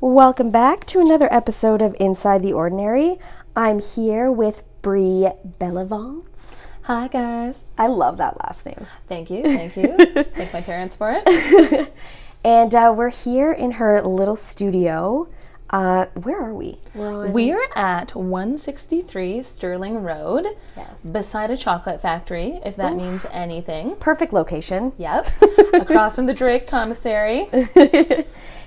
Welcome back to another episode of Inside the Ordinary. I'm here with Brie Bellavance. Hi guys. I love that last name. Thank you. Thank you. Thank my parents for it. And uh, we're here in her little studio. Uh, where are we? We're. We're at 163 Sterling Road, Yes. beside a chocolate factory, if that means anything. Perfect location. Yep. Across from the Drake Commissary.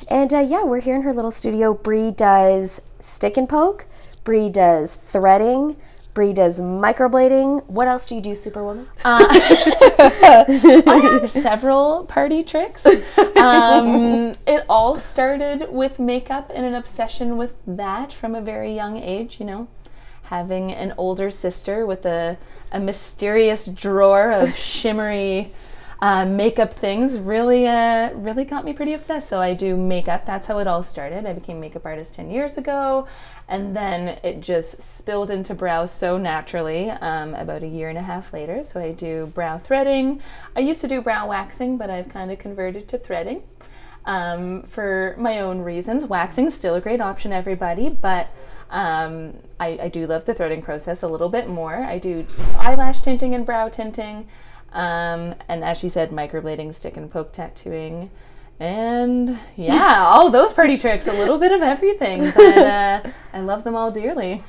And uh, yeah, we're here in her little studio. Brie does stick and poke. Brie does threading. Brie does microblading. What else do you do, Superwoman? I have several party tricks. Um, it all started with makeup and an obsession with that from a very young age, you know. Having an older sister with a, a mysterious drawer of shimmery uh, makeup things really uh, really got me pretty obsessed. So I do makeup. That's how it all started. I became makeup artist 10 years ago. And then it just spilled into brow so naturally um, about a year and a half later. So I do brow threading. I used to do brow waxing, but I've kind of converted to threading um, for my own reasons. Waxing is still a great option, everybody, but um, I, I do love the threading process a little bit more. I do eyelash tinting and brow tinting, um, and as she said, microblading, stick and poke tattooing. And yeah, all those party tricks, a little bit of everything, but uh, I love them all dearly.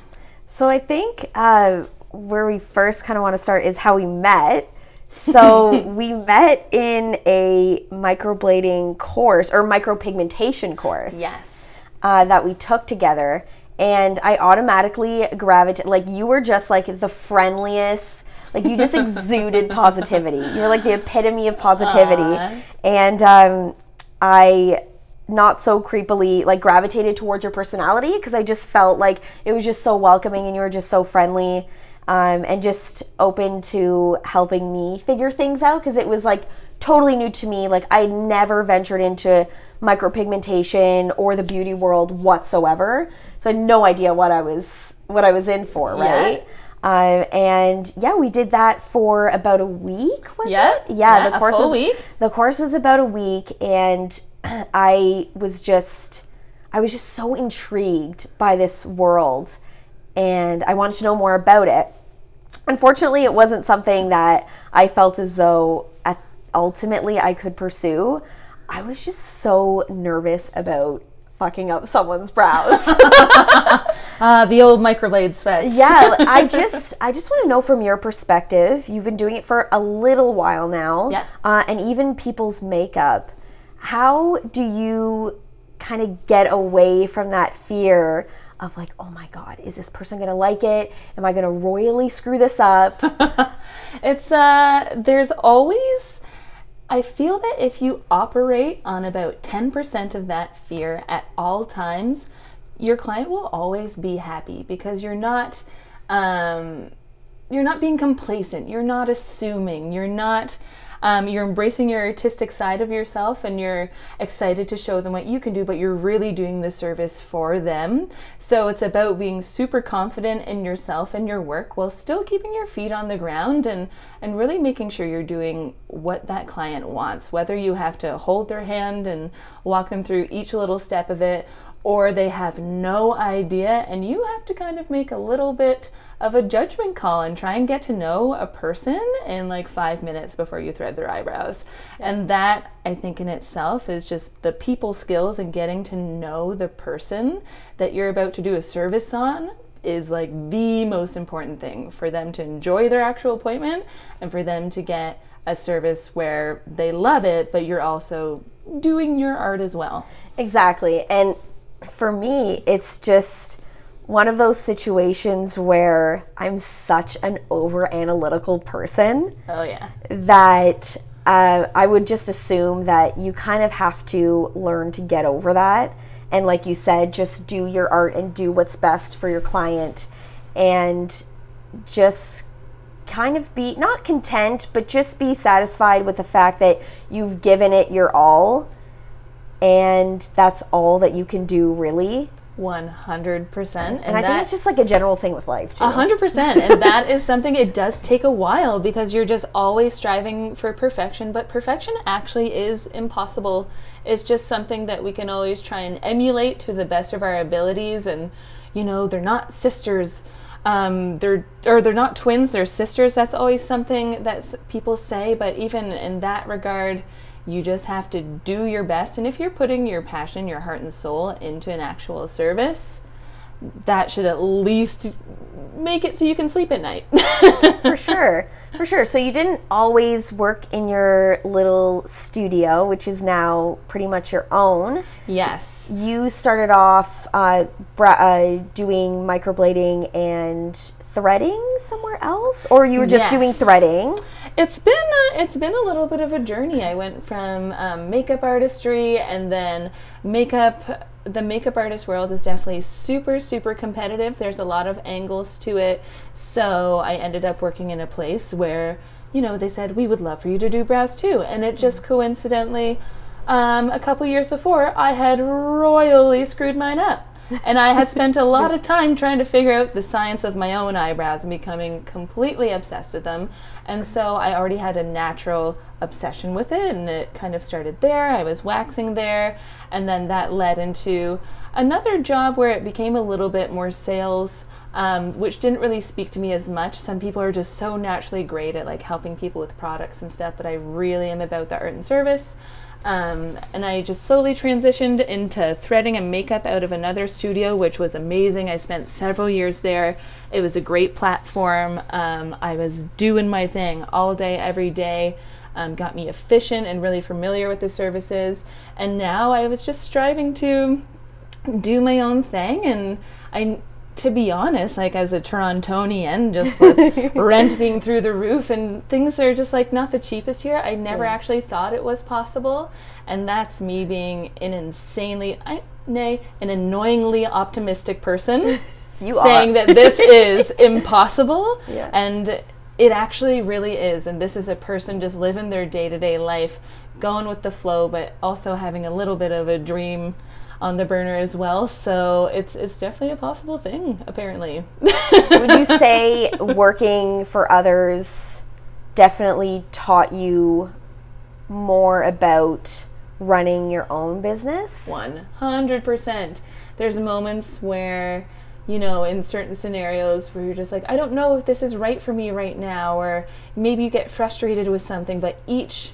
So I think uh, where we first kind of want to start is how we met. So we met in a microblading course or micropigmentation course. Yes. Uh, that we took together, and I automatically gravitated. Like you were just like the friendliest. Like you just exuded positivity. You're like the epitome of positivity, Aw. and um, I not so creepily like gravitated towards your personality because I just felt like it was just so welcoming and you were just so friendly um, and just open to helping me figure things out because it was like totally new to me. Like I never ventured into micropigmentation or the beauty world whatsoever, so I had no idea what I was what I was in for, right? Um, and yeah, we did that for about a week. Was Yeah, it? Yeah, yeah, the course was week. the course was about a week, and I was just I was just so intrigued by this world, and I wanted to know more about it. Unfortunately, it wasn't something that I felt as though ultimately I could pursue. I was just so nervous about fucking up someone's brows. Uh, the old microblade sweats. yeah, I just I just want to know from your perspective. You've been doing it for a little while now, Yeah. uh, and even people's makeup. How do you kind of get away from that fear of like, oh my god, is this person gonna like it? Am I gonna royally screw this up? It's uh there's always I feel that if you operate on about 10% of that fear at all times, your client will always be happy because you're not um you're not being complacent, you're not assuming, you're not um, you're embracing your artistic side of yourself and you're excited to show them what you can do, but you're really doing the service for them. So it's about being super confident in yourself and your work while still keeping your feet on the ground and, and really making sure you're doing what that client wants. Whether you have to hold their hand and walk them through each little step of it, or they have no idea and you have to kind of make a little bit of a judgment call and try and get to know a person in like five minutes before you thread their eyebrows. And that, I think, in itself is just the people skills and getting to know the person that you're about to do a service on is like the most important thing for them to enjoy their actual appointment and for them to get a service where they love it, but you're also doing your art as well. Exactly. And for me, it's just one of those situations where I'm such an over analytical person Oh, yeah. that uh, I would just assume that you kind of have to learn to get over that. And like you said, just do your art and do what's best for your client and just kind of be not content, but just be satisfied with the fact that you've given it your all and that's all that you can do really. 100%. And, And I think it's just like a general thing with life too. A hundred percent, and that is something. It does take a while because you're just always striving for perfection, but perfection actually is impossible It's just something that we can always try and emulate to the best of our abilities. And, you know, they're not sisters. Um, they're or they're not twins. They're sisters. That's always something that people say. But even in that regard, you just have to do your best. And if you're putting your passion, your heart and soul into an actual service, that should at least make it so you can sleep at night. for sure. For sure. So you didn't always work in your little studio, which is now pretty much your own. Yes. You started off uh, bra- uh, doing microblading and threading somewhere else, or you were just Yes. doing threading. It's been a, it's been a little bit of a journey. I went from um, makeup artistry and then makeup. The makeup artist world is definitely super super competitive. There's a lot of angles to it. So I ended up working in a place where you know they said we would love for you to do brows too, and it just coincidentally. Um, a couple years before, I had royally screwed mine up. and I had spent a lot of time trying to figure out the science of my own eyebrows and becoming completely obsessed with them. And so I already had a natural obsession with it, and it kind of started there. I was waxing there, and then that led into another job where it became a little bit more sales. Um, which didn't really speak to me as much. Some people are just so naturally great at like helping people with products and stuff, but I really am about the art and service. Um, and I just slowly transitioned into threading and makeup out of another studio, which was amazing. I spent several years there. It was a great platform. Um, I was doing my thing all day, every day. Um, got me efficient and really familiar with the services. And now I was just striving to do my own thing. And I, to be honest, like as a Torontonian, just with rent being through the roof and things are just like not the cheapest here, I never actually thought it was possible. And that's me being an insanely, I, nay, an annoyingly optimistic person. You saying that this is impossible Yeah. and it actually really is and this is a person just living their day-to-day life going with the flow but also having a little bit of a dream on the burner as well so it's it's definitely a possible thing apparently Would you say working for others definitely taught you more about running your own business? 100%. There's moments where, you know, in certain scenarios where you're just like, I don't know if this is right for me right now, or maybe you get frustrated with something, but each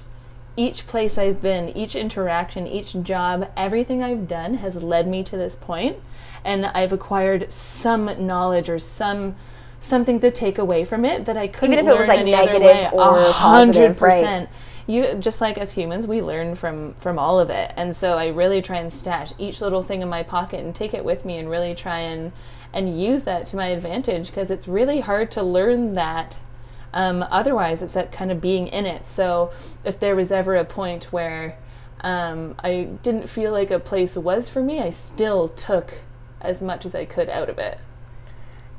each place I've been, each interaction, each job, everything I've done has led me to this point, and I've acquired some knowledge or some something to take away from it that I couldn't if it was, like, any other negative way. or hundred right. percent you just like as humans we learn from from all of it and so i really try and stash each little thing in my pocket and take it with me and really try and and use that to my advantage because it's really hard to learn that um, otherwise it's that kind of being in it so if there was ever a point where um, i didn't feel like a place was for me i still took as much as i could out of it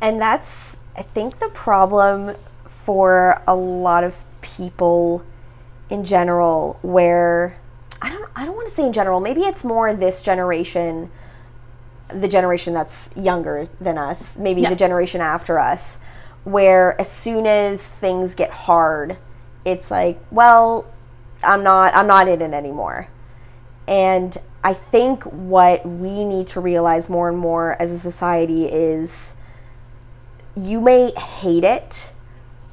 And that's, I think, the problem for a lot of people in general, where I don't, I don't want to say in general. Maybe it's more this generation, the generation that's younger than us. Maybe Yeah. the generation after us, where as soon as things get hard, it's like, well, I'm not, I'm not in it anymore. And I think what we need to realize more and more as a society is you may hate it,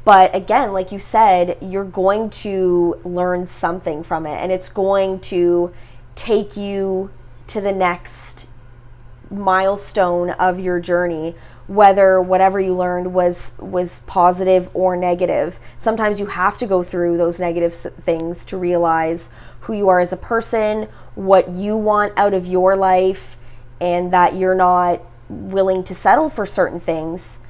but again, like you said, you're going to learn something from it and it's going to take you to the next milestone of your journey whether whatever you learned was was positive or negative. Sometimes you have to go through those negative things to realize who you are as a person what you want out of your life and that you're not willing to settle for certain things.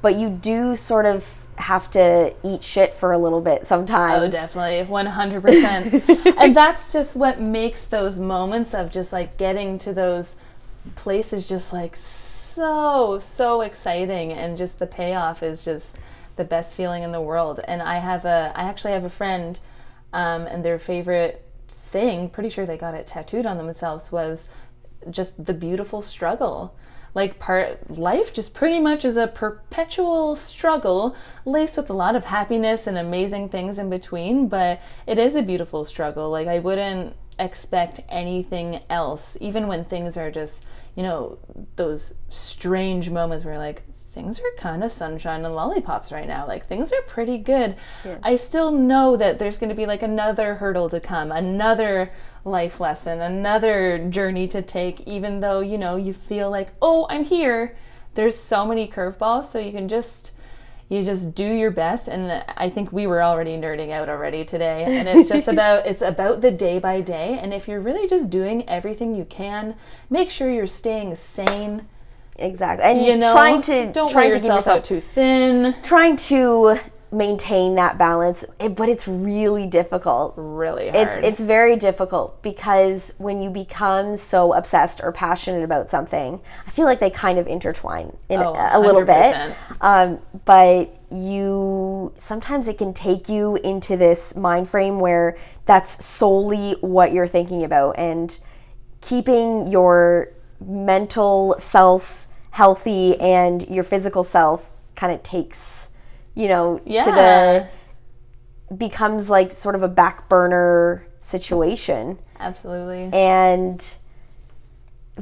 But you do sort of have to eat shit for a little bit sometimes. Oh, definitely, one hundred percent. And that's just what makes those moments of just like getting to those places just like so so so exciting, and just the payoff is just the best feeling in the world. And I have a, I actually have a friend, um, and their favorite saying, pretty sure they got it tattooed on themselves, was just the beautiful struggle like part life just pretty much is a perpetual struggle laced with a lot of happiness and amazing things in between but it is a beautiful struggle like i wouldn't expect anything else, even when things are just, you know, those strange moments where like things are kind of sunshine and lollipops right now. Like things are pretty good. I still know that there's going to be like another hurdle to come, another life lesson, another journey to take, even though, you know, you feel like, oh, I'm here. There's so many curveballs, so you can just you just do your best. And i think we were already nerding out already today. And it's just about it's about the day by day. And if you're really just doing everything you can make sure you're staying sane. Exactly. And you know trying to don't trying wear to yourself yourself out too thin. trying to maintain that balance, it, but it's really difficult. really hard It's it's very difficult because when you become so obsessed or passionate about something, I feel like they kind of intertwine in Oh, a, a little bit. 100%. Um, but you sometimes it can take you into this mind frame where that's solely what you're thinking about and keeping your mental self healthy and your physical self kind of takes you know to the becomes like sort of a back burner situation. Absolutely. And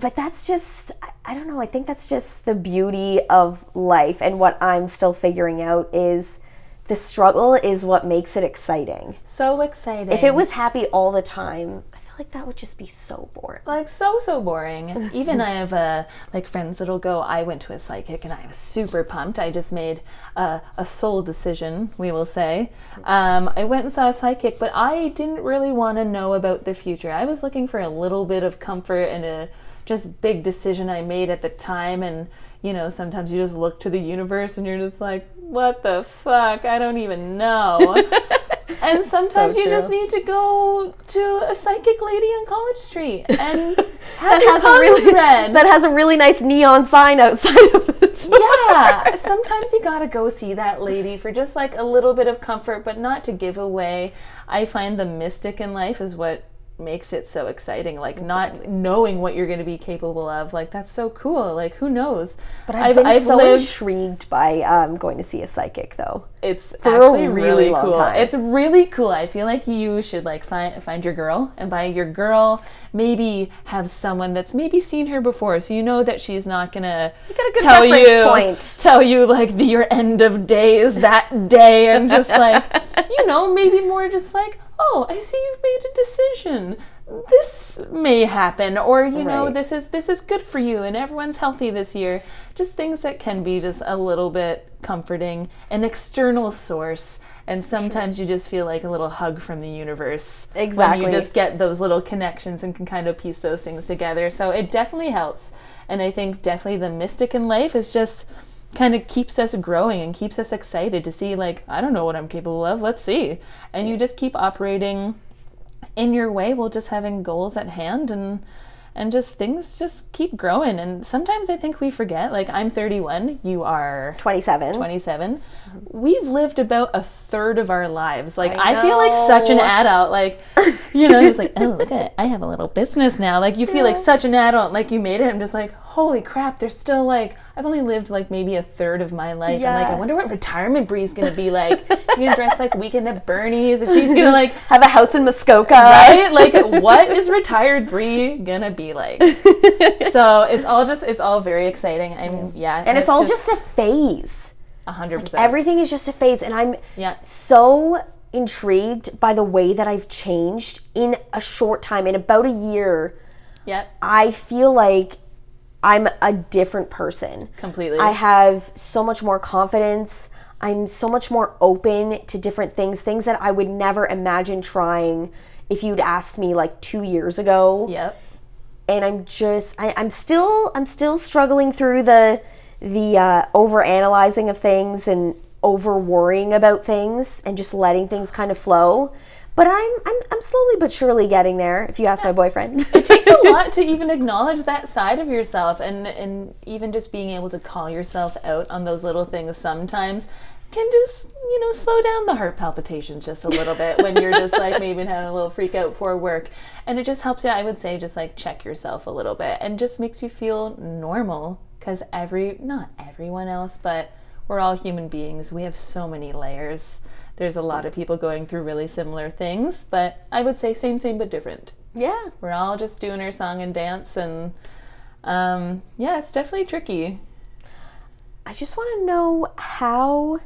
but that's just I- don't know i think that's just the beauty of life. And what i'm still figuring out is the struggle is what makes it exciting. So exciting. If it was happy all the time i like that would just be so boring. Like so so boring. Even i have uh, like friends that'll go i went to a psychic and i was super pumped. I just made a, a soul decision we will say. Um, i went and saw a psychic but i didn't really want to know about the future. I was looking for a little bit of comfort and a just big decision i made at the time. And you know sometimes you just look to the universe and you're just like what the fuck? I don't even know and sometimes So you just need to go to a psychic lady on College Street and have that has a really read. that has a really nice neon sign outside of it yeah, sometimes you gotta go see that lady for just like a little bit of comfort, but not to give away. I find the mystic in life is what makes it so exciting. Like not knowing what you're gonna be capable of. Like that's so cool. Like who knows? but i've, been so lived. intrigued by um, going to see a psychic though It's a actually really really long cool. time. It's really cool. I feel like you should like find find your girl, and by your girl, maybe have someone that's maybe seen her before, so you know that she's not gonna got a good tell you point. tell you like the, your end of days that day, and just like you know maybe more just like oh I see you've made a decision. This may happen, or you know this is this is good for you, and everyone's healthy this year. Just things that can be just a little bit comforting, an external source, and sometimes you just feel like a little hug from the universe. Exactly. When Exactly. you just get those little connections and can kind of piece those things together. So it definitely helps. And I think definitely the mystic in life is just kind of keeps us growing and keeps us excited to see like I don't know what I'm capable of. Let's see. And you just keep operating in your way while just having goals at hand and and just things just keep growing. And sometimes i think we forget like i'm 31 you are 27 27 we've lived about a third of our lives. Like I i, feel like such an adult like you know just like oh look at it. i have a little business now. Like you feel like such an adult like you made it. I'm just like holy crap there's still like i've only lived like maybe a third of my life and like i wonder what retirement Brie's gonna be like she's gonna dress like weekend at bernie's and she's gonna like have a house in muskoka right? Like, what is retired Brie gonna be like? so it's all just, it's all very exciting. And yeah, and it's all just a phase a hundred percent. everything is just a phase and i'm Yeah. so intrigued by the way that i've changed in a short time in about a year Yep, i feel like i'm a different person completely. I have so much more confidence. I'm so much more open to different things, things that I would never imagine trying if you'd asked me like two years ago. yep. And I'm just, I, I'm still, I'm still struggling through the, the uh, over analyzing of things and over worrying about things and just letting things kind of flow. But I'm, I'm, I'm slowly but surely getting there. If you ask my boyfriend, It takes a lot to even acknowledge that side of yourself, and and even just being able to call yourself out on those little things sometimes can just you know slow down the heart palpitations just a little bit when you're just like maybe having a little freak out before work. And it just helps you i would say just like check yourself a little bit and just makes you feel normal because every not everyone else but we're all human beings. We have so many layers there's a lot of people going through really similar things but i would say same same but different Yeah. We're all just doing our song and dance, and um, yeah, it's definitely tricky. I just want to know how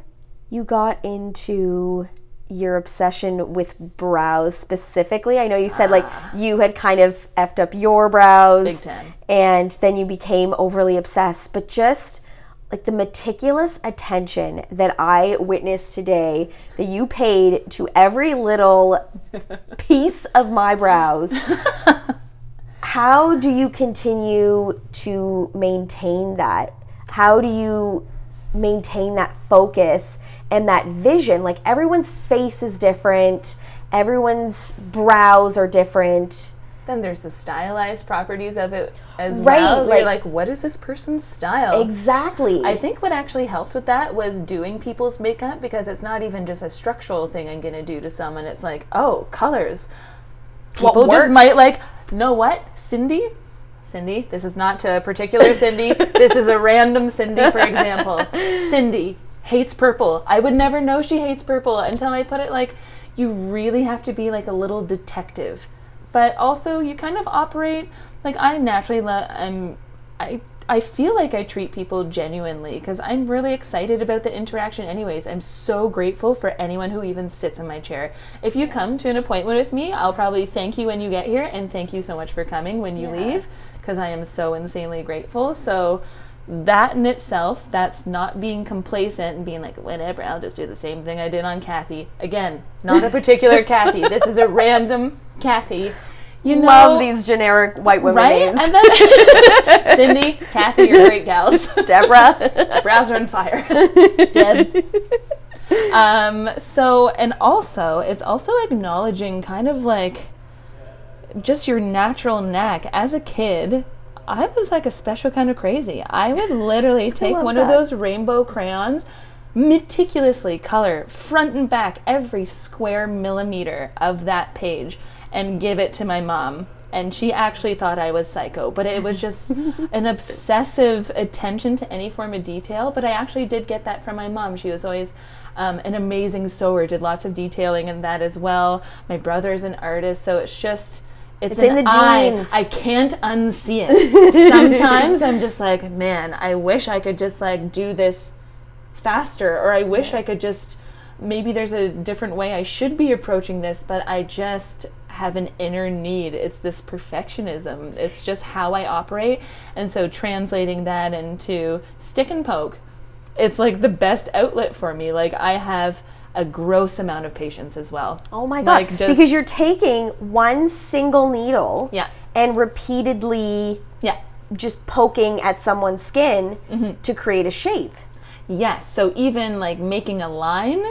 you got into your obsession with brows specifically. I know you said like you had kind of effed up your brows Big time. and then you became overly obsessed, but just like the meticulous attention that I witnessed today that you paid to every little piece of my brows. How do you continue to maintain that? How do you maintain that focus and that vision? Like everyone's face is different, everyone's brows are different. Then there's the stylized properties of it as Right, well. like- You're like, what is this person's style? Exactly. I think what actually helped with that was doing people's makeup because it's not even just a structural thing I'm gonna do to someone. It's like, oh, colors. People just might like, know what, Cindy? Cindy, this is not to a particular Cindy. this is a random Cindy, for example. Cindy hates purple. I would never know she hates purple until I put it like, you really have to be like a little detective. But also, you kind of operate like I naturally. Le- I'm. I I feel like I treat people genuinely because I'm really excited about the interaction. Anyways, I'm so grateful for anyone who even sits in my chair. If you come to an appointment with me, I'll probably thank you when you get here and thank you so much for coming when you leave because I am so insanely grateful. So that in itself, that's not being complacent and being like, whatever, I'll just do the same thing I did on Kathy. Again, not a particular Kathy. This is a random Kathy. You know, love these generic white women right? names. And then Cindy, Kathy, you're great gals. Deborah. Brows are on fire. Dead. Um, so, and also, it's also acknowledging kind of like just your natural knack. As a kid, I was like a special kind of crazy. I would literally take one of those rainbow crayons, meticulously color front and back every square millimeter of that page, and give it to my mom. And she actually thought I was psycho, but it was just an obsessive attention to any form of detail. But I actually did get that from my mom. She was always um, an amazing sewer, did lots of detailing in that as well. My brother's an artist, so it's just it's, It's in the eye. genes. I can't unsee it. Sometimes I'm just like, man, I wish I could just like do this faster, or I wish I could just maybe there's a different way I should be approaching this, but I just have an inner need. It's this perfectionism. It's just how I operate. And so translating that into stick and poke, it's like the best outlet for me. Like I have a gross amount of patience as well. Oh my god! Like, just- because you're taking one single needle Yeah. and repeatedly Yeah. just poking at someone's skin Mm-hmm. to create a shape. Yes. So even like making a line,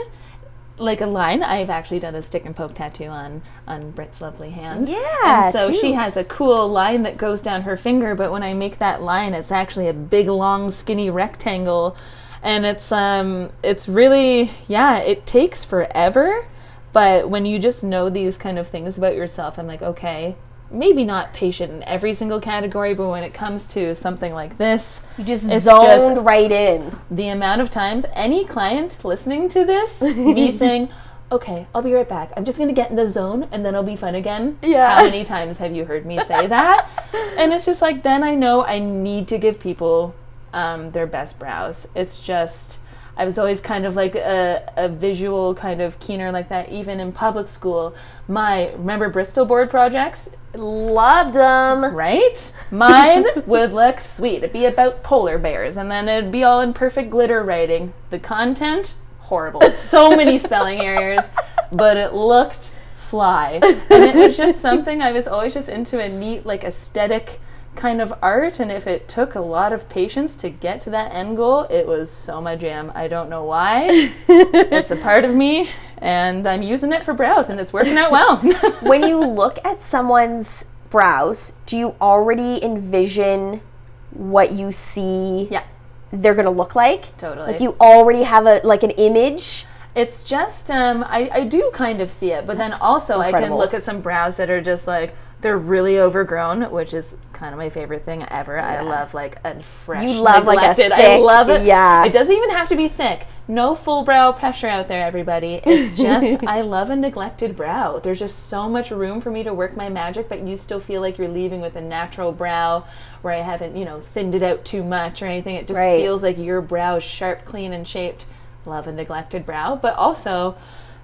like a line, I've actually done a stick and poke tattoo on on Britt's lovely hand. Yeah, And so too. she has a cool line that goes down her finger, but when I make that line, it's actually a big, long, skinny rectangle, and it's um, it's really yeah, it takes forever. But when you just know these kind of things about yourself, I'm like, okay, maybe not patient in every single category, but when it comes to something like this, You just It's zoned just- right in. the amount of times any client listening to this, me saying, okay, I'll be right back. I'm just going to get in the zone and then it'll be fun again. Yeah. How many times have you heard me say that? and it's just like, then I know I need to give people um, their best brows. It's just, I was always kind of like a, a visual kind of keener like that, even in public school. My, remember Bristol board projects? Loved them. right? Mine would look sweet. It'd be about polar bears, and then it'd be all in perfect glitter writing. The content, horrible. So many spelling errors, but it looked fly. And it was just something I was always just into a neat, like, aesthetic kind of art. And if it took a lot of patience to get to that end goal, it was so my jam. I don't know why. it's a part of me, and I'm using it for brows, and it's working out well. when you look at someone's brows, do you already envision what you see yeah. they're gonna look like? Totally. Like you already have a like an image. It's just um, I, I do kind of see it, but then also I can look at some brows that are just like they're really overgrown, which is kind of my favorite thing ever. I love like a fresh, You love, like, a neglected. I love it. yeah. it doesn't even have to be thick. no full brow pressure out there, everybody. It's just, I love a neglected brow. There's just so much room for me to work my magic, but you still feel like you're leaving with a natural brow where I haven't, you know, thinned it out too much or anything. It just Right. feels like your brow is sharp, clean, and shaped. Love a neglected brow, but also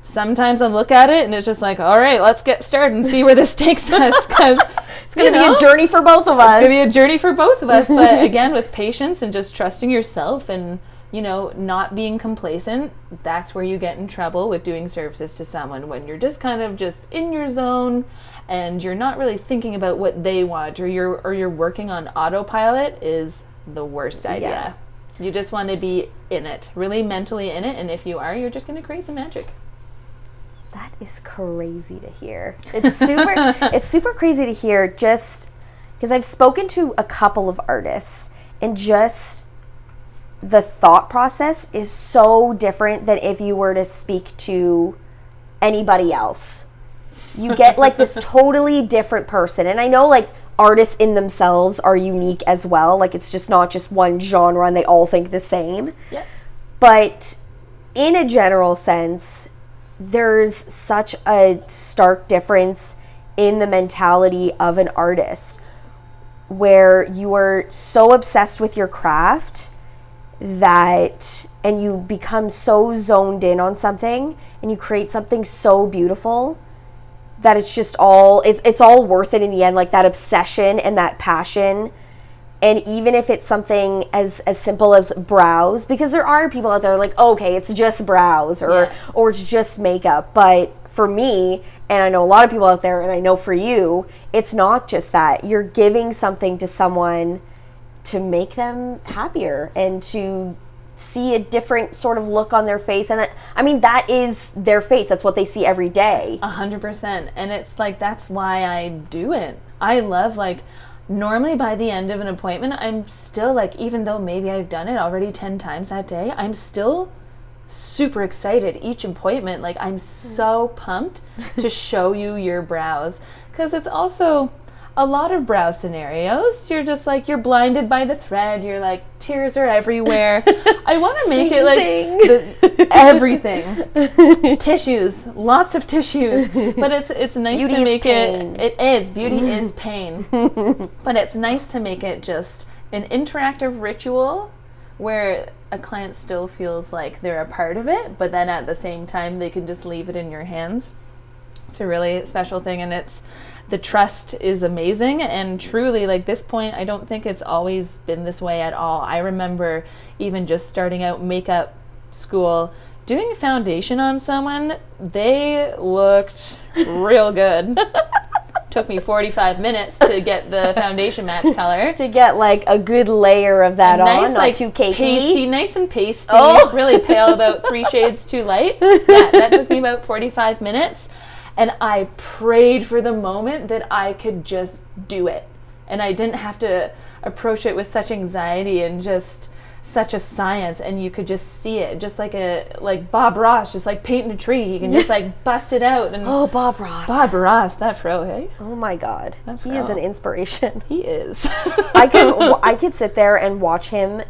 sometimes I look at it and it's just like, all right, let's get started and see where this takes us because It's going to be a journey for both of us. it's going to be a journey for both of us, but again, with patience and just trusting yourself and, you know, not being complacent, that's where you get in trouble with doing services to someone when you're just kind of just in your zone and you're not really thinking about what they want or you're or you're working on autopilot is the worst idea. Yeah. You just want to be in it, really mentally in it, and if you are, you're just going to create some magic. That is crazy to hear. It's super it's super crazy to hear just because I've spoken to a couple of artists and just the thought process is so different than if you were to speak to anybody else. You get like this totally different person. And I know like artists in themselves are unique as well. Like it's just not just one genre and they all think the same. Yep. But in a general sense, there's such a stark difference in the mentality of an artist where you are so obsessed with your craft that and you become so zoned in on something and you create something so beautiful that it's just all it's it's all worth it in the end like that obsession and that passion and even if it's something as as simple as brows because there are people out there like okay it's just brows or Yeah. or it's just makeup but for me and I know a lot of people out there and I know for you it's not just that you're giving something to someone to make them happier and to see a different sort of look on their face and that, I mean that is their face that's what they see every day A hundred percent. And it's like that's why I do it. I love like normally by the end of an appointment I'm still like even though maybe I've done it already ten times that day, I'm still super excited each appointment. Like I'm so pumped to show you your brows. Cause it's also a lot of brow scenarios. You're just like you're blinded by the thread. You're like tears are everywhere. I want to make it like the, everything tissues, lots of tissues. But it's it's nice Beauty to make pain. it. It is beauty is pain, but it's nice to make it just an interactive ritual where a client still feels like they're a part of it, but then at the same time they can just leave it in your hands. It's a really special thing, and it's the trust is amazing and truly like this point i don't think it's always been this way at all i remember even just starting out makeup school doing foundation on someone they looked real good took me 45 minutes to get the foundation match color to get like a good layer of that on nice, not like too cakey pasty, nice and pasty, Oh. really pale, about three shades too light. That, that took me about 45 minutes. And I prayed for the moment that I could just do it. And I didn't have to approach it with such anxiety and just such a science and you could just see it just like a like Bob Ross just like painting a tree. You can just like bust it out and oh Bob Ross. Bob Ross that fro hey? Oh my god. That he is an inspiration. He is. I could I could sit there and watch him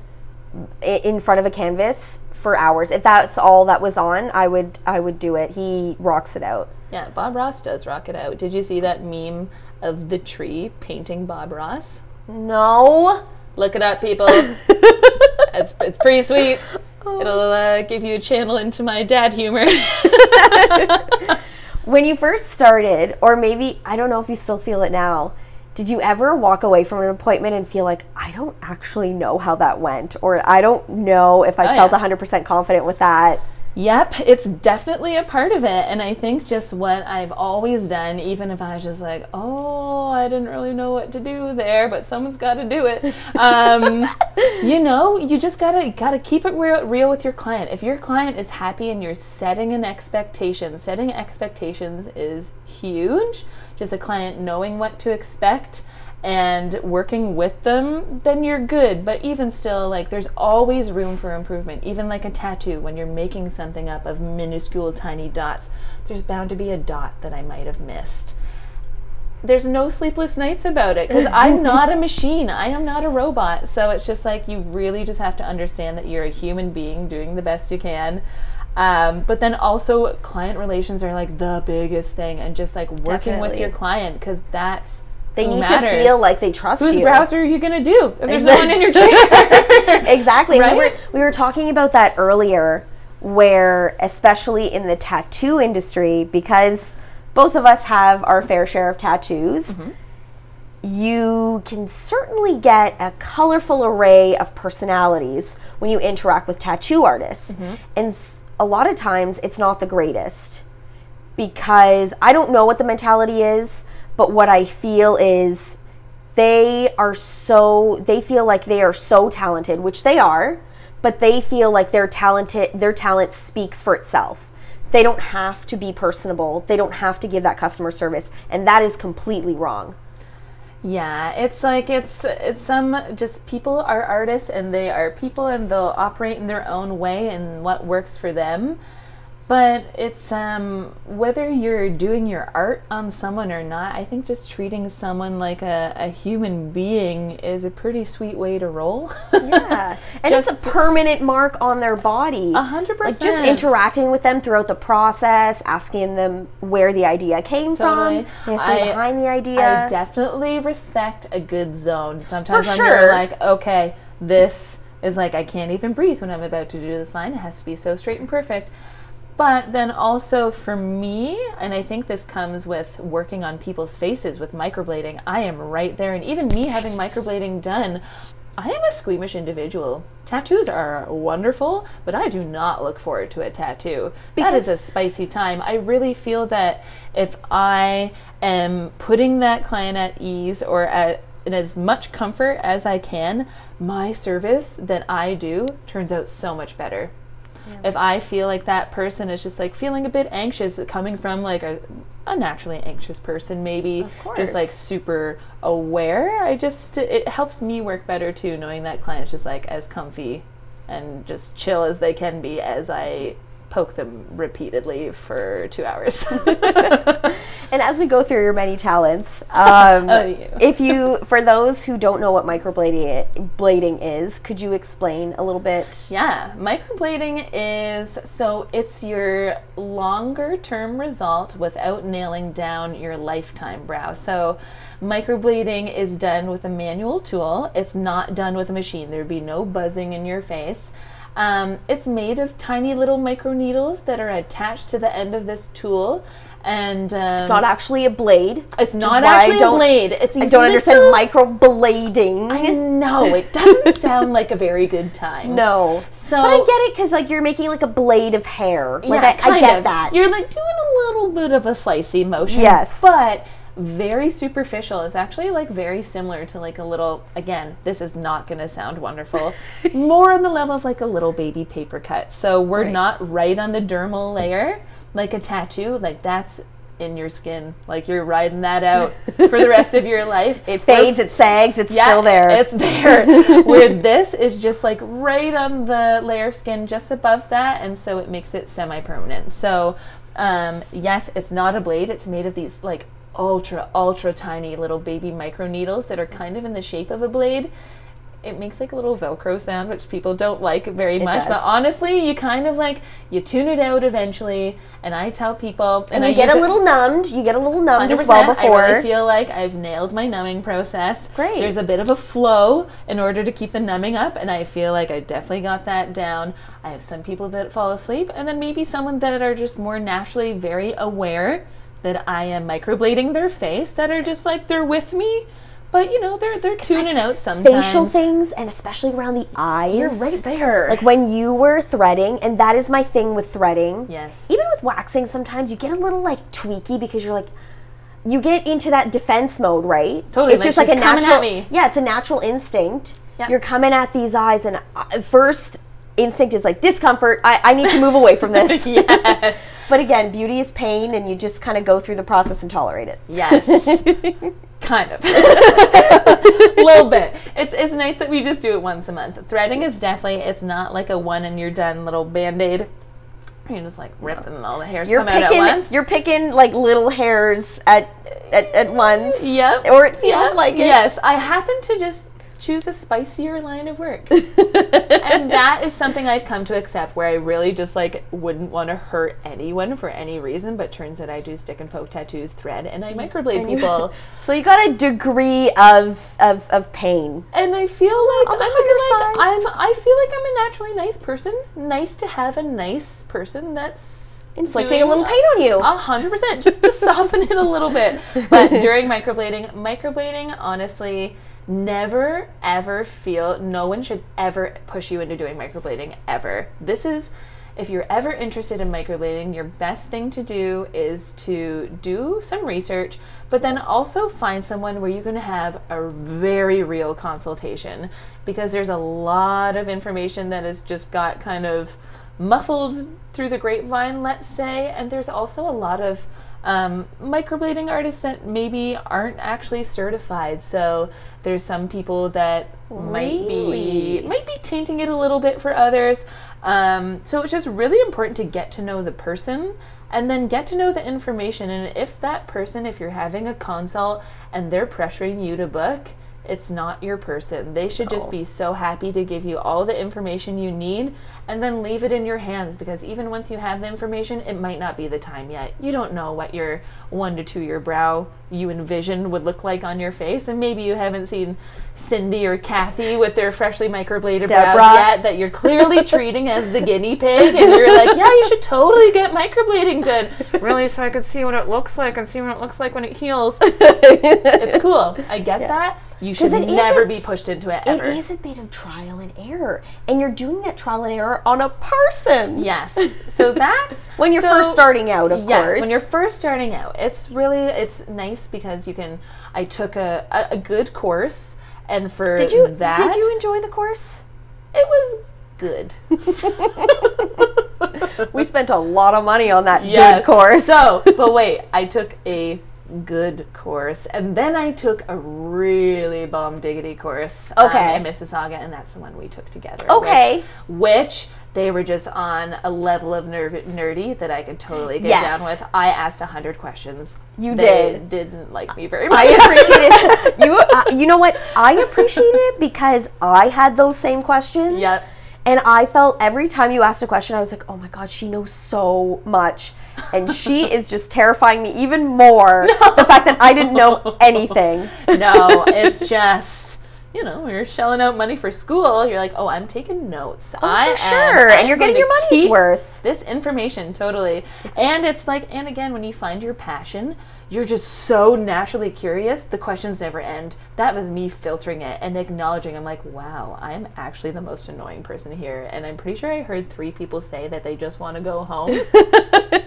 in front of a canvas for hours. If that's all that was on I would I would do it. He rocks it out Yeah, Bob Ross does rock it out. Did you see that meme of the tree painting Bob Ross? no Look it up, people. it's, it's pretty sweet. It'll uh, give you a channel into my dad humor. when you first started or maybe I don't know if you still feel it now did you ever walk away from an appointment and feel like I don't actually know how that went or I don't know if I Oh, felt yeah. 100% confident with that Yep, it's definitely a part of it. And I think just what I've always done, even if I was just like, oh, I didn't really know what to do there, but someone's got to do it. Um, you know, you just gotta gotta keep it real, real with your client. If your client is happy and you're setting an expectation, setting expectations is huge. Just a client knowing what to expect and working with them, then you're good. But even still, like there's always room for improvement. Even like a tattoo, when you're making something up of minuscule tiny dots, there's bound to be a dot that I might have missed. there's no sleepless nights about it because I'm not a machine. I am not a robot. So it's just like you really just have to understand that you're a human being doing the best you can. Um, but then also, client relations are like the biggest thing, and just like working with your client because that's They who need matters. to feel like they trust Whose you. Whose browser are you gonna do if there's no one in your chair? exactly. And We, Right? were, we were talking about that earlier, where, especially in the tattoo industry, because both of us have our fair share of tattoos, Mm-hmm. you can certainly get a colorful array of personalities when you interact with tattoo artists. Mm-hmm. And a lot of times it's not the greatest because I don't know what the mentality is, but what I feel is they are so they feel like they are so talented, which they are, but they feel like their talented their talent speaks for itself. They don't have to be personable. They don't have to give that customer service, and that is completely wrong. Yeah, it's like it's it's some just people are artists and they are people and they'll operate in their own way and what works for them. But it's um whether you're doing your art on someone or not, I think just treating someone like a, a human being is a pretty sweet way to roll. Yeah, and it's a permanent mark on their body. A hundred Like just interacting with them throughout the process, asking them where the idea came Totally. from, the I- behind the idea. I definitely respect a good zone. Sometimes For when sure. like, okay, this is like I can't even breathe when I'm about to do this line. It has to be so straight and perfect. But then also for me, and I think this comes with working on people's faces with microblading, I am right there. And even me having microblading done, I am a squeamish individual. Tattoos are wonderful, but I do not look forward to a tattoo. that is a spicy time. I really feel that if I am putting that client at ease or at in as much comfort as I can, my service that I do turns out so much better. If I feel like that person is just like feeling a bit anxious, coming from like a, a naturally anxious person, maybe just like super aware, I just it helps me work better too, knowing that client's just like as comfy and just chill as they can be as I poke them repeatedly for two hours. And as we go through your many talents, um, Oh, if you, for those who don't know what microblading is, could you explain a little bit? Yeah, microblading is so it's your longer term result without nailing down your lifetime brow. So, microblading is done with a manual tool, it's not done with a machine. There'd be no buzzing in your face. Um, it's made of tiny little micro needles that are attached to the end of this tool. And um, It's not actually a blade. it's not actually a blade. It's I don't understand microblading. I know it doesn't sound like a very good time. no. So but I get it because like you're making like a blade of hair. Like I, I kind get of. that. You're like doing a little bit of a slicey motion. Yes. But very superficial. It's actually like very similar to like a little again, this is not gonna sound wonderful. More on the level of like a little baby paper cut. So we're Right. not right on the dermal layer like a tattoo. Like that's in your skin. Like you're riding that out for the rest of your life. it fades, it sags, it's Yeah, still there. It's there. Where this is just like right on the layer of skin just above that, and so it makes it semi-permanent. So, um, yes, it's not a blade. It's made of these like ultra, ultra tiny little baby micro needles that are kind of in the shape of a blade. It makes like a little Velcro sound, which people don't like very much. But honestly, you kind of like you tune it out eventually. And I tell people, and I you get use a it- little numbed. You get a little numbed as well before. I really feel like I've nailed my numbing process. Great. There's a bit of a flow in order to keep the numbing up, and I feel like I definitely got that down. I have some people that fall asleep, and then maybe someone that are just more naturally very aware that I am microblading their face, that are just like they're with me, but you know they're they're tuning out sometimes. Facial things and especially around the eyes. You're right there. Like when you were threading, and that is my thing with threading. yes. Even with waxing, sometimes you get a little like tweaky because you're like, you get into that defense mode, right? Totally, It's like just like a she's coming at natural. me. Yeah, it's a natural instinct. Yeah. You're coming at these eyes, and uh, first instinct is like discomfort. I, I need to move away from this. yes. But again, beauty is pain, and you just kind of go through the process and tolerate it. Yes. kind of. a little bit. It's it's nice that we just do it once a month. Threading is definitely it's not like a one and you're done little band-aid. You're just like ripping all the hairs You're come out at picking once. you're picking like little hairs at at, at once. Yep. Or it feels Yeah. like it. Yes, I happen to just choose a spicier line of work. and that is something I've come to accept where I really just like wouldn't want to hurt anyone for any reason, but turns out I do stick and poke tattoos, thread, and I microblade people. So you got a degree of of, of pain. And I feel like I'm higher like I'm I feel like I'm a naturally nice person. Nice to have a nice person that's Inflicting a little pain on you. A hundred percent, just to soften it a little bit. But during microblading, microblading, honestly, never ever feel. No one should ever push you into doing microblading ever. This is. If you're ever interested in microblading, your best thing to do is to do some research, but then also find someone where going to have a very real consultation because there's a lot of information that has just got kind of muffled through the grapevine, let's say, and there's also a lot of um, microblading artists that maybe aren't actually certified. So there's some people that might be might be tainting it a little bit for others. Um, so it's just really important to get to know the person and then get to know the information. And if that person, if you're having a consult and they're pressuring you to book, it's not your person. They should just be so happy to give you all the information you need and then leave it in your hands because even once you have the information, it might not be the time yet. You don't know what your one to two year brow you envision would look like on your face, and maybe you haven't seen Cindy or Kathy with their freshly microbladed brows yet that you're clearly treating as the guinea pig, and you're like, yeah, you should totally get microblading done. Really, so I could see what it looks like and see what it looks like when it heals. It's cool. I get that. You should it never be pushed into it It ever. is a bit of trial and error, and you're doing that trial and error on a person. Yes. So that's When you're so- first starting out, of yes, course. when you're first starting out, it's really it's nice because you can. I took a a, a good course, and for did you that, did you enjoy the course? It was good. We spent a lot of money on that Yes. good course. So, but wait, I took a good course, and then I took a really bomb diggity course um, Okay. in Mississauga, and that's the one we took together. Okay. Which, which they were just on a level of nerv- nerdy that I could totally get Yes. down with. I asked a hundred questions. You They did. Didn't like me very much. I appreciated you. Uh, you know what? I appreciated it because I had those same questions. Yep. And I felt every time you asked a question, I was like, oh my God, she knows so much. And she is just terrifying me even more. The fact that I didn't know anything. no, it's just you know you're shelling out money for school. You're like, oh, I'm taking notes. Oh, I For am- sure. I'm and you're getting your money's worth. This information totally, and it's like, and again, when you find your passion, you're just so naturally curious. The questions never end. That was me filtering it and acknowledging. I'm like, wow, I'm actually the most annoying person here, and I'm pretty sure I heard three people say that they just want to go home.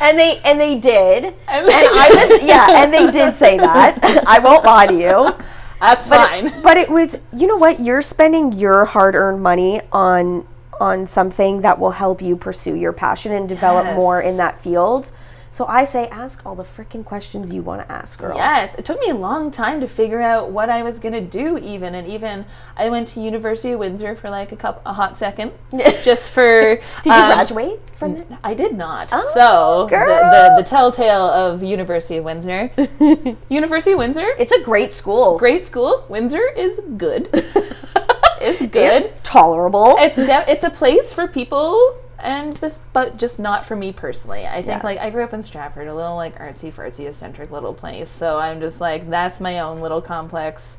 And they and they did. And, And they I was yeah, and they did say that. I won't lie to you. That's But fine. It, but it was you know what? You're spending your hard-earned money on on something that will help you pursue your passion and develop Yes. more in that field. So I say ask all the freaking questions you want to ask, girl. Yes, it took me a long time to figure out what I was gonna do. Even and even I went to University of Windsor for like a couple, a hot second, just for. Did you um, graduate from that? I did not. Oh, so the, girl. the the telltale of University of Windsor. University of Windsor, It's a great school. great school. Windsor is good. it's good. It's tolerable. it's de- it's a place for people and this but just not for me personally i think Yeah. like i grew up in stratford a little like artsy fartsy eccentric little place so i'm just like that's my own little complex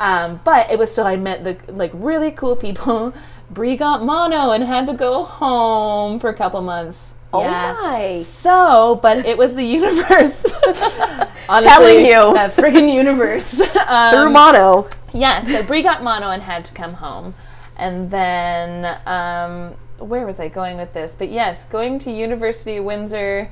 um, but it was still i met the like really cool people brie got mono and had to go home for a couple months Oh yeah. my. So, but it was the universe. Honestly, Telling you. that friggin' universe. Um, Through mono. yeah, so Brie got mono and had to come home. And then, um, where was I going with this? But yes, going to University of Windsor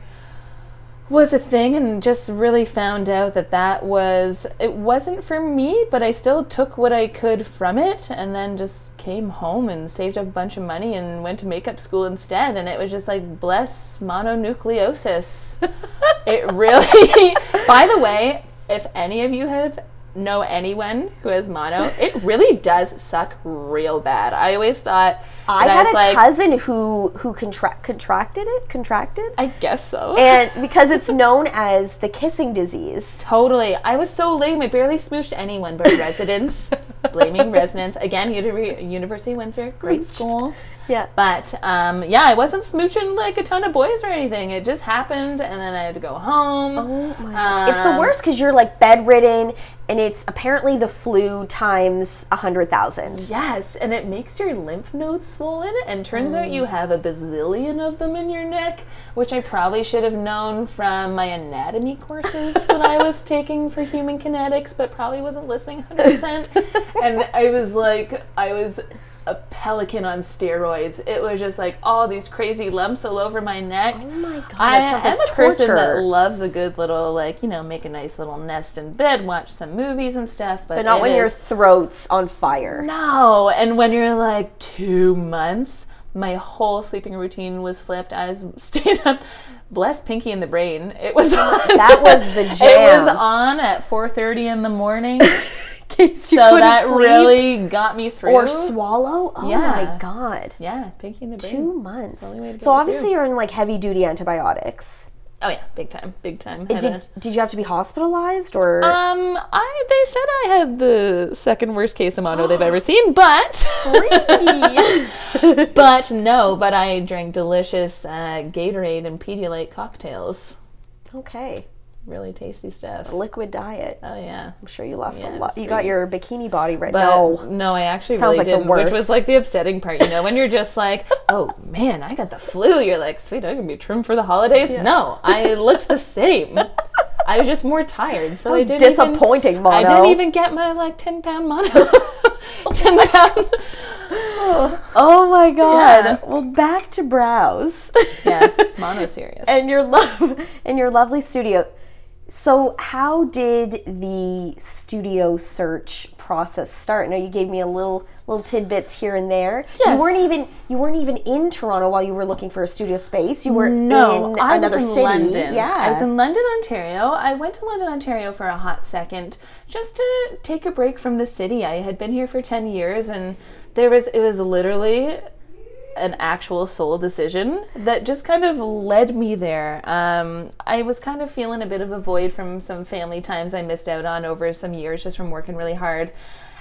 was a thing and just really found out that that was, it wasn't for me, but I still took what I could from it and then just came home and saved up a bunch of money and went to makeup school instead. And it was just like, bless mononucleosis. it really, by the way, if any of you have know anyone who has mono, it really does suck real bad. I always thought I had a like, cousin who who contra- contracted it, contracted, I guess so. and because it's known as the kissing disease. Totally. I was so lame. I barely smooched anyone but residents. Blaming residents. Again, Uni- University of Windsor, great school. Yeah. But um, yeah, I wasn't smooching like a ton of boys or anything. It just happened, and then I had to go home. Oh my God. it's the Um, worst because you're like bedridden, and it's apparently the flu times a hundred thousand. Yes, and it makes your lymph nodes swollen, and turns out Mm. you have a bazillion of them in your neck, which I probably should have known from my anatomy courses that I was taking for human kinetics, but probably wasn't listening 100%. and I was like, I was a pelican on steroids. It was just like all these crazy lumps all over my neck. Oh my God, I am like a person that loves a good little, like, you know, make a nice little nest in bed, watch some movies and stuff, but, But not when your throat's on fire. no, and when you're like two months, my whole sleeping routine was flipped. I was stayed up. Bless Pinky and the Brain. It was on. That was the jam. It was on at 4:30 in the morning, case you so couldn't that sleep. really got me through. or swallow. Oh Yeah. my god. yeah, Pinky and the Brain. Two months. only way to So obviously through. you're in like heavy duty antibiotics. Oh yeah, big time, big time. Did, a- did you have to be hospitalized or um, I they said I had the second worst case of mono they've ever seen, but but no, but I drank delicious uh, Gatorade and Pedialyte cocktails. okay Really tasty stuff. liquid diet? Oh yeah. I'm sure you lost Yeah, a lot. You got your bikini body right. But no, no, I actually Sounds really like the didn't, which worst. was like the upsetting part. You know, when you're just like, oh man, I got the flu. You're like, sweet, I'm gonna be trimmed for the holidays. No, I looked the same. I was just more tired, so I didn't. disappointing, Even, I didn't even get my like ten pound mono. ten pound. Oh, oh my god. Yeah. Well, back to brows Yeah, mono serious. and your love and your lovely studio. So, how did the studio search process start? Now, you gave me a little little tidbits here and there. Yes. You weren't even you weren't even in Toronto while you were looking for a studio space. You were No, in I another was in city. London. Yeah, I was in London, Ontario. I went to London, Ontario for a hot second just to take a break from the city. I had been here for 10 years and there was it was literally an actual soul decision that just kind of led me there. Um, I was kind of feeling a bit of a void from some family times I missed out on over some years just from working really hard.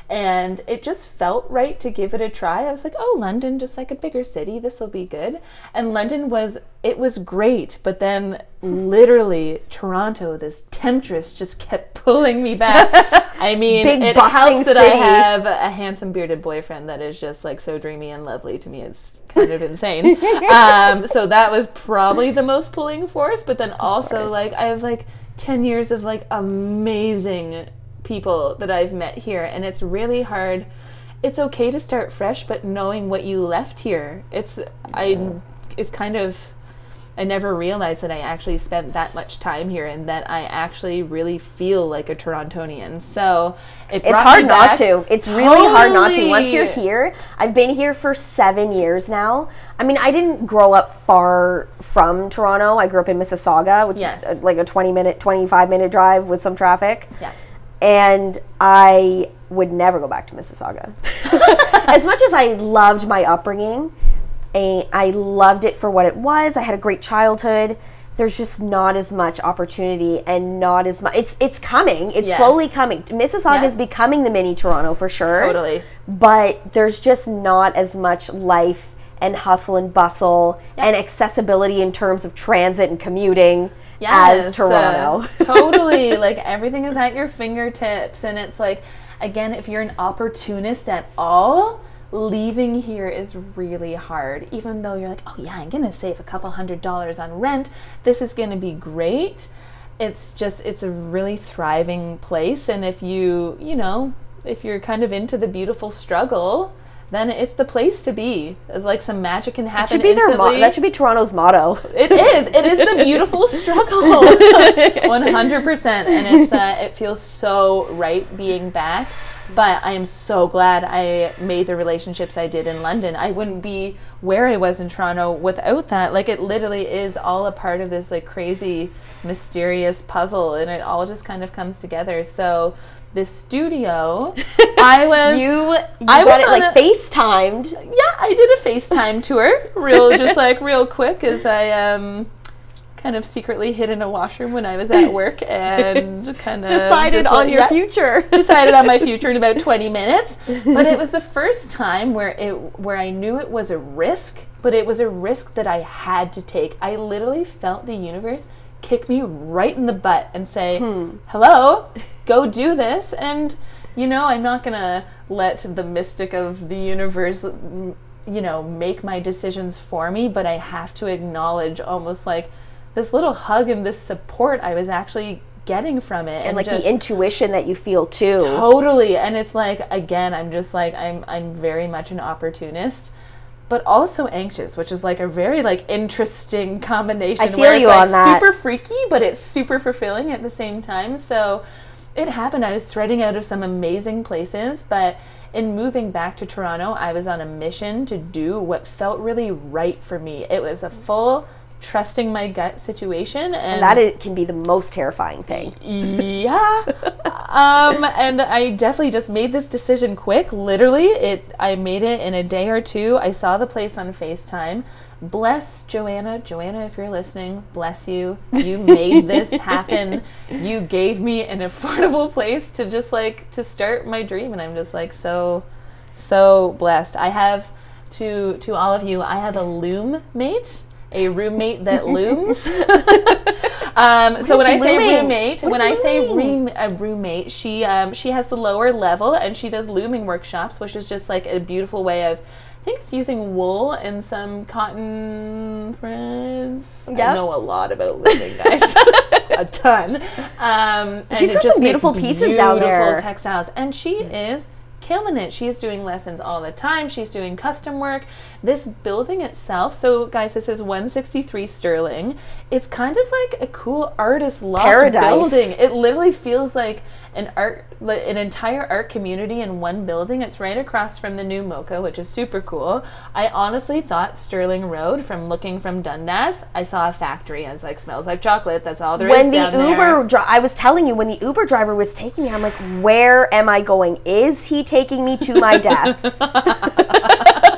And it just felt right to give it a try. I was like, oh, London, just like a bigger city, this will be good. And London was, it was great. But then literally, Toronto, this temptress just kept pulling me back. I mean, big, it helps that I have a handsome bearded boyfriend that is just like so dreamy and lovely to me. It's kind of insane. um, so that was probably the most pulling force. But then also, like, I have like 10 years of like amazing people that I've met here, and it's really hard. It's okay to start fresh, but knowing what you left here, it's I, it's kind of. I never realized that I actually spent that much time here and that I actually really feel like a Torontonian. So it It's hard not to. It's really hard not to. Once you're here, I've been here for seven years now. I mean, I didn't grow up far from Toronto. I grew up in Mississauga, which Yes. is uh, like a 20 minute, 25 minute drive with some traffic. Yeah. And I would never go back to Mississauga. as much as I loved my upbringing, and I loved it for what it was. I had a great childhood. There's just not as much opportunity and not as much. It's it's coming. It's Yes. slowly coming. Mississauga Yeah. is becoming the mini Toronto for sure. Totally. But there's just not as much life and hustle and bustle and accessibility in terms of transit and commuting as Toronto. uh, totally. Like everything is at your fingertips. And it's like, again, if you're an opportunist at all, leaving here is really hard. Even though you're like, oh, yeah, I'm going to save a couple hundred dollars on rent, this is going to be great. It's just, it's a really thriving place. And if you, you know, if you're kind of into the beautiful struggle, then it's the place to be. Like some magic can happen. That should be their mo- that should be Toronto's motto. It is. It is the beautiful struggle. One hundred percent, and it's uh, it feels so right being back. But I am so glad I made the relationships I did in London. I wouldn't be where I was in Toronto without that. Like it literally is all a part of this like crazy, mysterious puzzle, and it all just kind of comes together. So the studio. I was You, you I was it like a- FaceTimed. yeah, I did a FaceTime tour, real just like real quick as I um kind of secretly hid in a washroom when I was at work and kind of Decided on your future. decided on my future in about 20 minutes. But it was the first time where it where I knew it was a risk but it was a risk that I had to take. I literally felt the universe kick me right in the butt and say hmm. hello go do this. And you know I'm not going to let the mystic of the universe you know make my decisions for me but I have to acknowledge almost like this little hug and this support I was actually getting from it and like just- the intuition that you feel too. totally and it's like again i'm just like i'm i'm very much an opportunist but also anxious which is like a very like interesting combination I feel where it's you like on that. super freaky but it's super fulfilling at the same time so it happened i was threading out of some amazing places but in moving back to toronto i was on a mission to do what felt really right for me it was a full trusting my gut situation and that it can be the most terrifying thing. yeah. Um and i definitely just made this decision quick. Literally it i made it in a day or two. I saw the place on facetime. Bless joanna. Joanna if you're listening bless you. You made this happen. You gave me an affordable place to just like to start my dream. And i'm just like so so blessed. I have to to all of you i have a loom mate a roommate that looms um, so when I say looming? roommate, when I say room, a roommate, she um, she has the lower level and she does looming workshops, which is just like a beautiful way of. I think it's using wool and some cotton threads. I know a lot about looming, guys, a ton. Um, and She's got just some beautiful pieces down there. beautiful textiles, and she is killing it. She's doing lessons all the time. She's doing custom work. This building itself, so guys, this is 163 Sterling. It's kind of like a cool artist loft Paradise. building. It literally feels like an art, an entire art community in one building. It's right across from the new MOCA, which is super cool. I honestly thought Sterling Road, from looking from Dundas, I saw a factory. I was like, smells like chocolate. That's all there is when the. Uber, dri- I was telling you, when the Uber driver was taking me, I'm like, where am I going? Is he taking me to my death?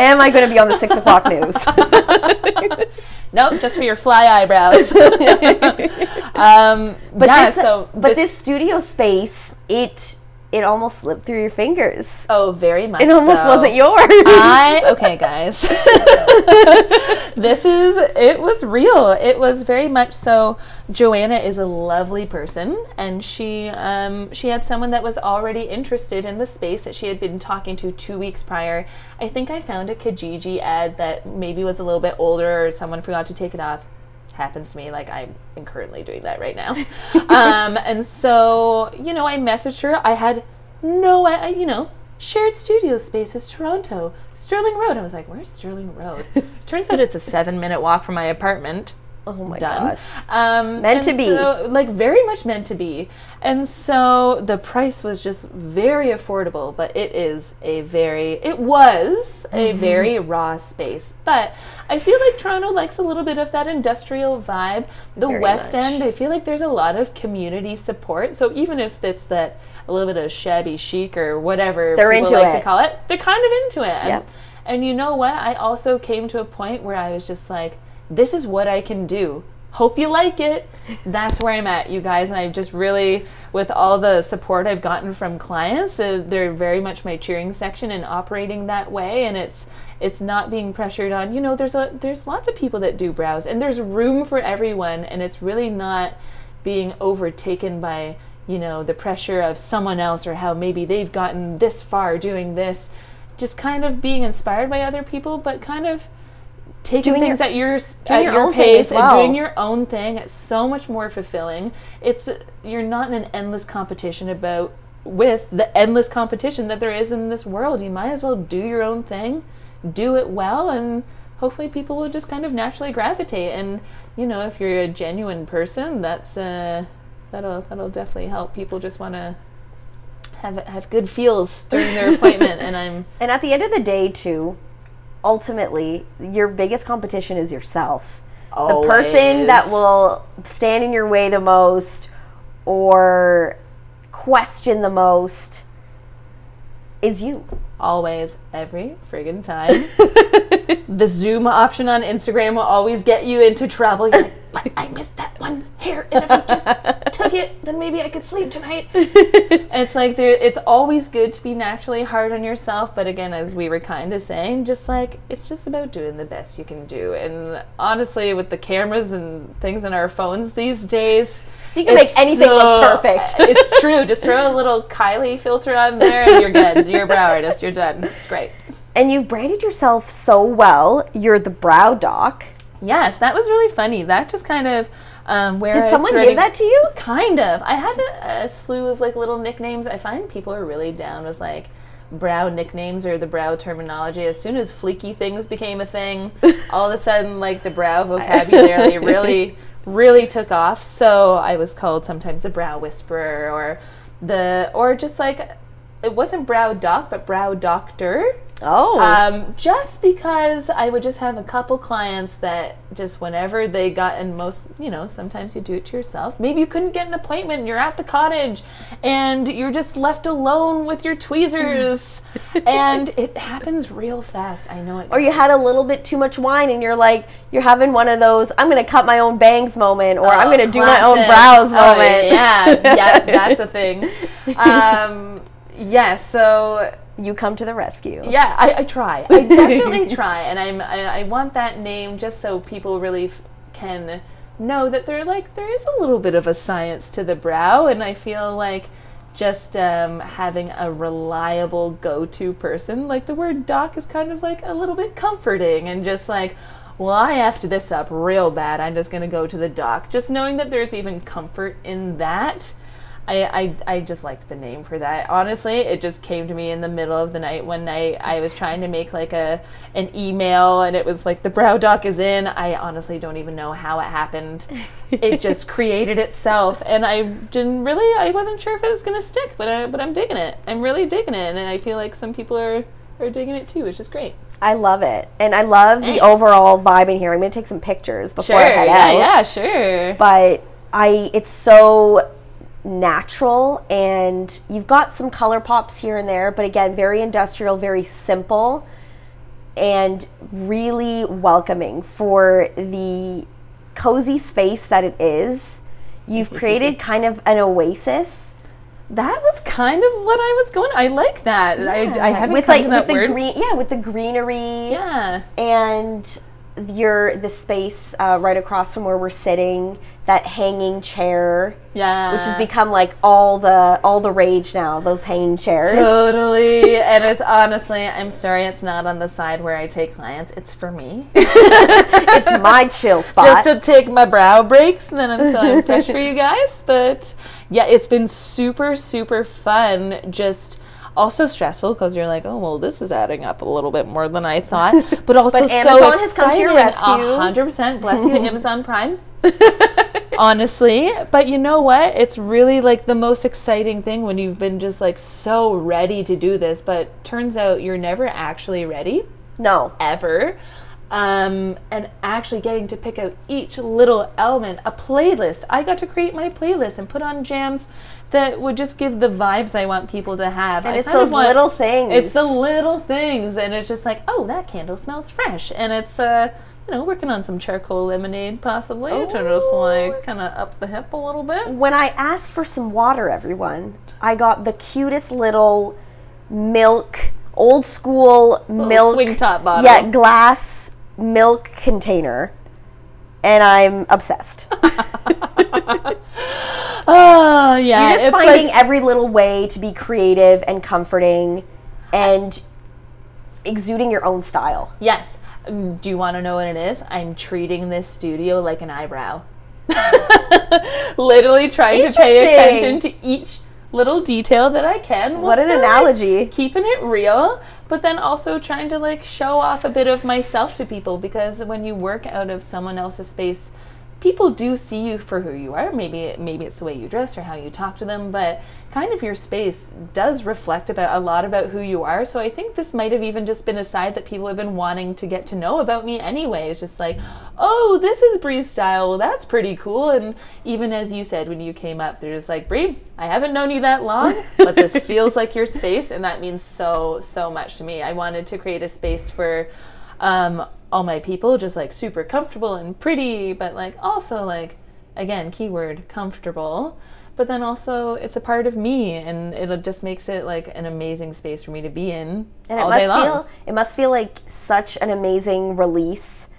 am I going to be on the six o'clock news? Nope, just for your fly eyebrows. um, But yeah, this, so but this, studio space, it it almost slipped through your fingers. oh, very much. It almost so. wasn't yours. I okay, guys. this is it was real. It was very much so. Joanna is a lovely person, and she um, she had someone that was already interested in the space that she had been talking to two weeks prior. I think I found a Kijiji ad that maybe was a little bit older, or someone forgot to take it off. Happens to me. Like I'm currently doing that right now. um, and so you know, I messaged her. I had no, I, you know, shared studio spaces, Toronto, Sterling Road. I was like, where's Sterling Road? Turns out it's a seven minute walk from my apartment. Oh my Done. god. Um, Meant to be. so- like very much meant to be. And so the price was just very affordable, but it is a very, it was Mm-hmm. a very raw space. But I feel like Toronto likes a little bit of that industrial vibe. The Very West much. End, I feel like there's a lot of community support. So even if it's that a little bit of shabby chic or whatever They're people into like to call it, they're kind of into it. And, Yep. and you know what? I also came to a point where I was just like, this is what I can do. Hope you like it. That's where I'm at, you guys. And I've just really, with all the support I've gotten from clients, uh, they're very much my cheering section and operating that way. And it's it's not being pressured on. You know, there's a there's lots of people that do browse, and there's room for everyone. And it's really not being overtaken by you know the pressure of someone else or how maybe they've gotten this far doing this just kind of being inspired by other people but kind of taking Doing things your- at your at your your, pace well. and doing your own thing it's so much more fulfilling. It's you're not in an endless competition about with the endless competition that there is in this world. You might as well do your own thing do it well and hopefully people will just kind of naturally gravitate. And you know if you're a genuine person that's uh that'll that'll definitely help. People just want to have have good feels during their appointment and i'm And at the end of the day, too, ultimately, your biggest competition is yourself. The person that will stand in your way the most or question the most is you. Always, every friggin' time. the zoom option on Instagram will always get you into trouble. You're like, but I missed that one hair, and if I just took it, then maybe I could sleep tonight. it's like there. It's always good to be naturally hard on yourself, but again, as we were kind of saying, just like it's just about doing the best you can do. And honestly, with the cameras and things in our phones these days. You can make anything look perfect. it's true. Just throw a little Kylie filter on there and you're good. You're a brow artist. You're done. It's great. And you've branded yourself so well. You're the brow doc. Yes, that was really funny. That just kind of um, where Did I someone give that to you? Kind of. I had a, a slew of like little nicknames. I find people are really down with like brow nicknames or the brow terminology. As soon as fleeky things became a thing, all of a sudden like the brow vocabulary really really took off. So I was called sometimes the brow whisperer or the or just like it wasn't brow doc but brow doctor. Oh. Um, just because I would just have a couple clients that just whenever they got, and most, you know, sometimes you do it to yourself. Maybe you couldn't get an appointment you're at the cottage and you're just left alone with your tweezers. and it happens real fast. I know it. or you had a little bit too much wine and you're like, you're having one of those, I'm going to cut my own bangs moment, or I'm going to do my own brows Oh, moment. yeah, yeah, that's a thing. Um, yeah, so You come to the rescue. Yeah, I, I try. I definitely try, and I'm I, I want that name just so people really f- can know that they're like there is a little bit of a science to the brow, and I feel like just um, having a reliable go-to person, like the word doc, is kind of like a little bit comforting, and just like. Well, I effed this up real bad. I'm just gonna go to the doc. Just knowing that there's even comfort in that, I, I, I just liked the name for that. Honestly, it just came to me in the middle of the night one night. I was trying to make like a an email and it was like the brow doc is in. I honestly don't even know how it happened. it just created itself and I didn't really I wasn't sure if it was going to stick, but I, but I'm digging it. I'm really digging it and I feel like some people are are digging it too, which is great. I love it. And I love Thanks. the overall vibe in here. I'm going to take some pictures before Sure. I head Yeah, out. yeah, sure. But I it's so natural and you've got some color pops here and there, but again, very industrial, very simple and really welcoming for the cozy space that it is. You've created kind of an oasis. That was kind of what I was going. I like that. I, I haven't with come like to that with word. the green yeah, with the greenery. yeah. and your the space uh, right across from where we're sitting that hanging chair Yeah. which has become like all the all the rage now those hanging chairs Totally. and it's honestly, I'm sorry it's not on the side where I take clients. It's for me. it's my chill spot Just to take my brow breaks and then I'm so I'm fresh for you guys. But yeah, it's been super, super fun. Just also stressful because you're like, oh well, this is adding up a little bit more than I thought. But also But so Amazon has come to your rescue. hundred percent. Bless you, Amazon Prime. honestly but you know what it's really like the most exciting thing when you've been just like so ready to do this but turns out you're never actually ready no ever um, and actually getting to pick out each little element a playlist i got to create my playlist and put on jams that would just give the vibes i want people to have. And I it's those want- little things it's the little things and it's just like oh that candle smells fresh. And it's uh you know working on some charcoal lemonade possibly to just like kind of up the hip a little bit. When i asked for some water everyone i got the cutest little milk old school milk swing top bottle. yeah glass milk container and i'm obsessed. Oh yeah You're just it's finding like every little way to be creative and comforting and exuding your own style. yes. Do you want to know what it is? I'm treating this studio like an eyebrow. Literally trying to pay attention to each little detail that i can. What an analogy. keeping it real but then also trying to like show off a bit of myself to people because when you work out of someone else's space people do see you for who you are. Maybe maybe it's the way you dress or how you talk to them, but kind of your space does reflect about a lot about who you are. So I think this might have even just been a side that people have been wanting to get to know about me anyway. It's just like, oh, this is Brie's style. Well, that's pretty cool. And even as you said when you came up, they're just like, Bree, I haven't known you that long, but this feels like your space, and that means so so much to me. I wanted to create a space for. Um, all my people just like super comfortable and pretty, but like also like again, keyword comfortable. But then also it's a part of me and it just makes it like an amazing space for me to be in And all it day must long. feel it must feel like such an amazing release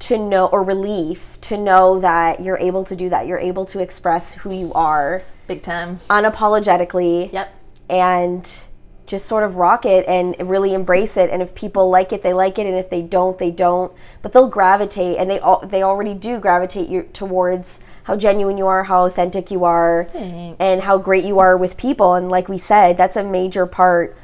to know or relief to know that you're able to do that. You're able to express who you are Big time. unapologetically Yep. and just sort of rock it and really embrace it. And if people like it they like it. And if they don't they don't. But they'll gravitate and they all they already do gravitate you towards how genuine you are how authentic you are Thanks. and how great you are with people. And like we said that's a major part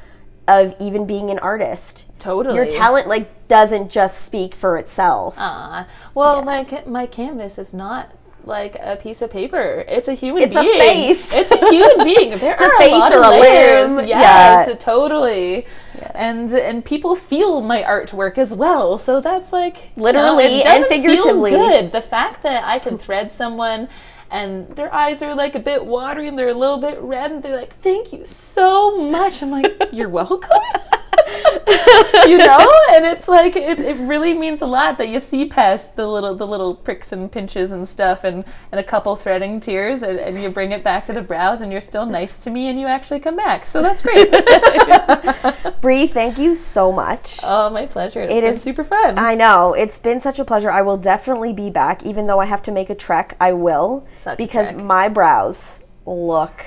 of even being an artist. Totally. your talent like doesn't just speak for itself. Uh, well, like my canvas is not like a piece of paper. It's a human It's a being. face. It's a human being. There a are face a lot or of a layers. limb. Yes, Yeah. totally. And and people feel my artwork as well. So that's like you know, Literally it and figuratively. Good. The fact that I can thread someone. And their eyes are like a bit watery and they're a little bit red, and they're like, Thank you so much. I'm like, You're welcome. you know and it's like it, it really means a lot that you see past the little the little pricks and pinches and stuff and and a couple threading tears and, and you bring it back to the brows and you're still nice to me and you actually come back so that's great Brie, thank you so much oh my pleasure it's It been is- super fun I know. It's been such a pleasure. I will definitely be back. Even though I have to make a trek, I will. Such because my brows look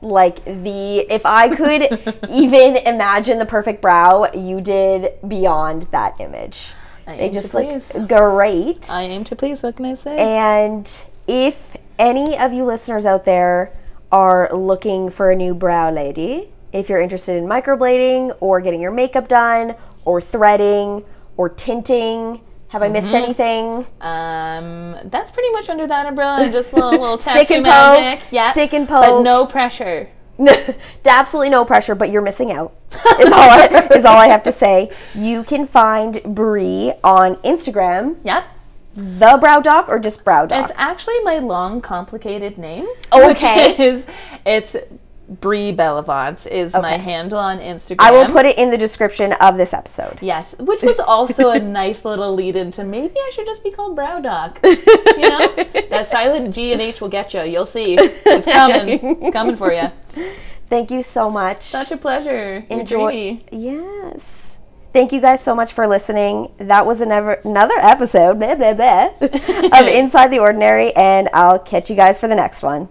like the. If I could even imagine the perfect brow, you did beyond that image. I they aim to just look please. great. i aim to please what can i say And if any of you listeners out there are looking for a new brow lady, if you're interested in microblading or getting your makeup done or threading or tinting, have I missed Mm-hmm. anything? um that's pretty much under that umbrella just a little, little Stick and poke, magic yeah stick and but poke. no pressure Absolutely no pressure, but you're missing out. Is all I, is all I have to say. You can find Brie on Instagram, yep the Brow Doc, or just Brow Doc. It's actually my long, complicated name. Okay. Is, it's Brie Bellevance is my handle on Instagram. I will put it in the description of this episode. Yes, which was also a nice little lead into maybe I should just be called Brow Doc. You know, that silent G and H will get you. You'll see. It's coming. It's coming for you. Thank you so much. Such a pleasure. Enjoy. Yes. Thank you guys so much for listening. That was another another episode blah, blah, blah, of Inside the Ordinary, and I'll catch you guys for the next one.